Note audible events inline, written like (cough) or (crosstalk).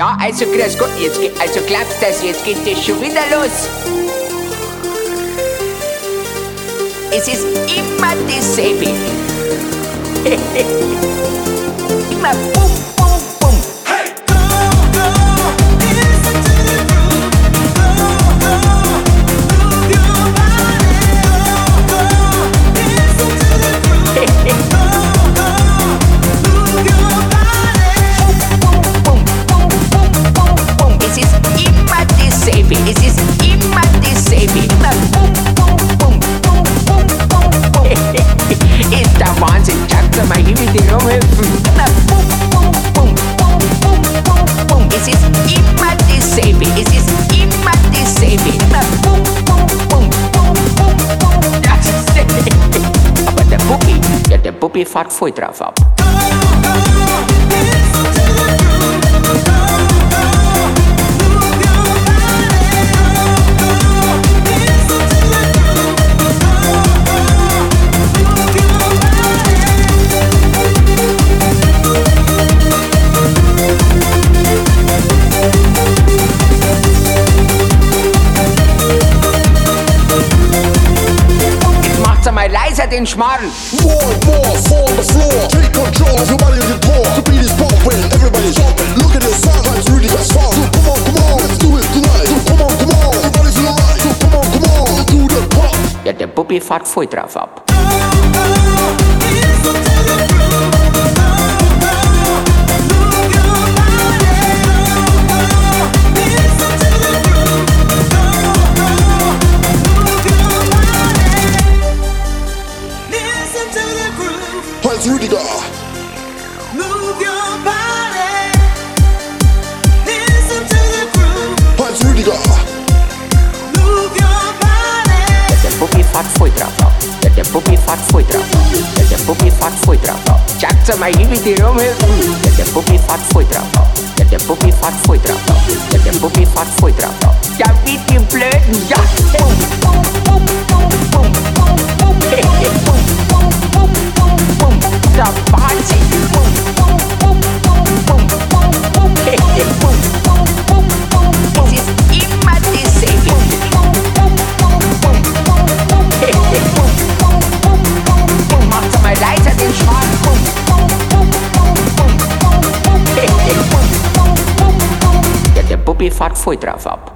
Ja, also grüß Gott, jetzt geht, also glaubst das, jetzt geht das schon wieder los. Es ist immer dasselbe. (laughs) immer bum, o fac foi travado. Macht's einmal leiser den Schmarrn. More more, fall on the floor. Take control of your body and your core. The beat is pumping, everybody's jumping. Look at sound, it's really got fun. So come on, come on, let's do it tonight. So come on, come on, everybody's alright. So come on, come on, do the pop. Ja, der Bubbi fährt voll drauf ab. Thomas Rudiger. Move your body. Listen to the groove. Hans Rudiger. Move your body. The tempo que fac foi trapa. The tempo que fac foi trapa. The tempo que fac foi trapa. Jackson mai limite Romeo. The tempo que fac foi trapa. The tempo que fac foi trapa. The tempo que fac foi trapa. beat vi play. Biefahrt voll drauf ab.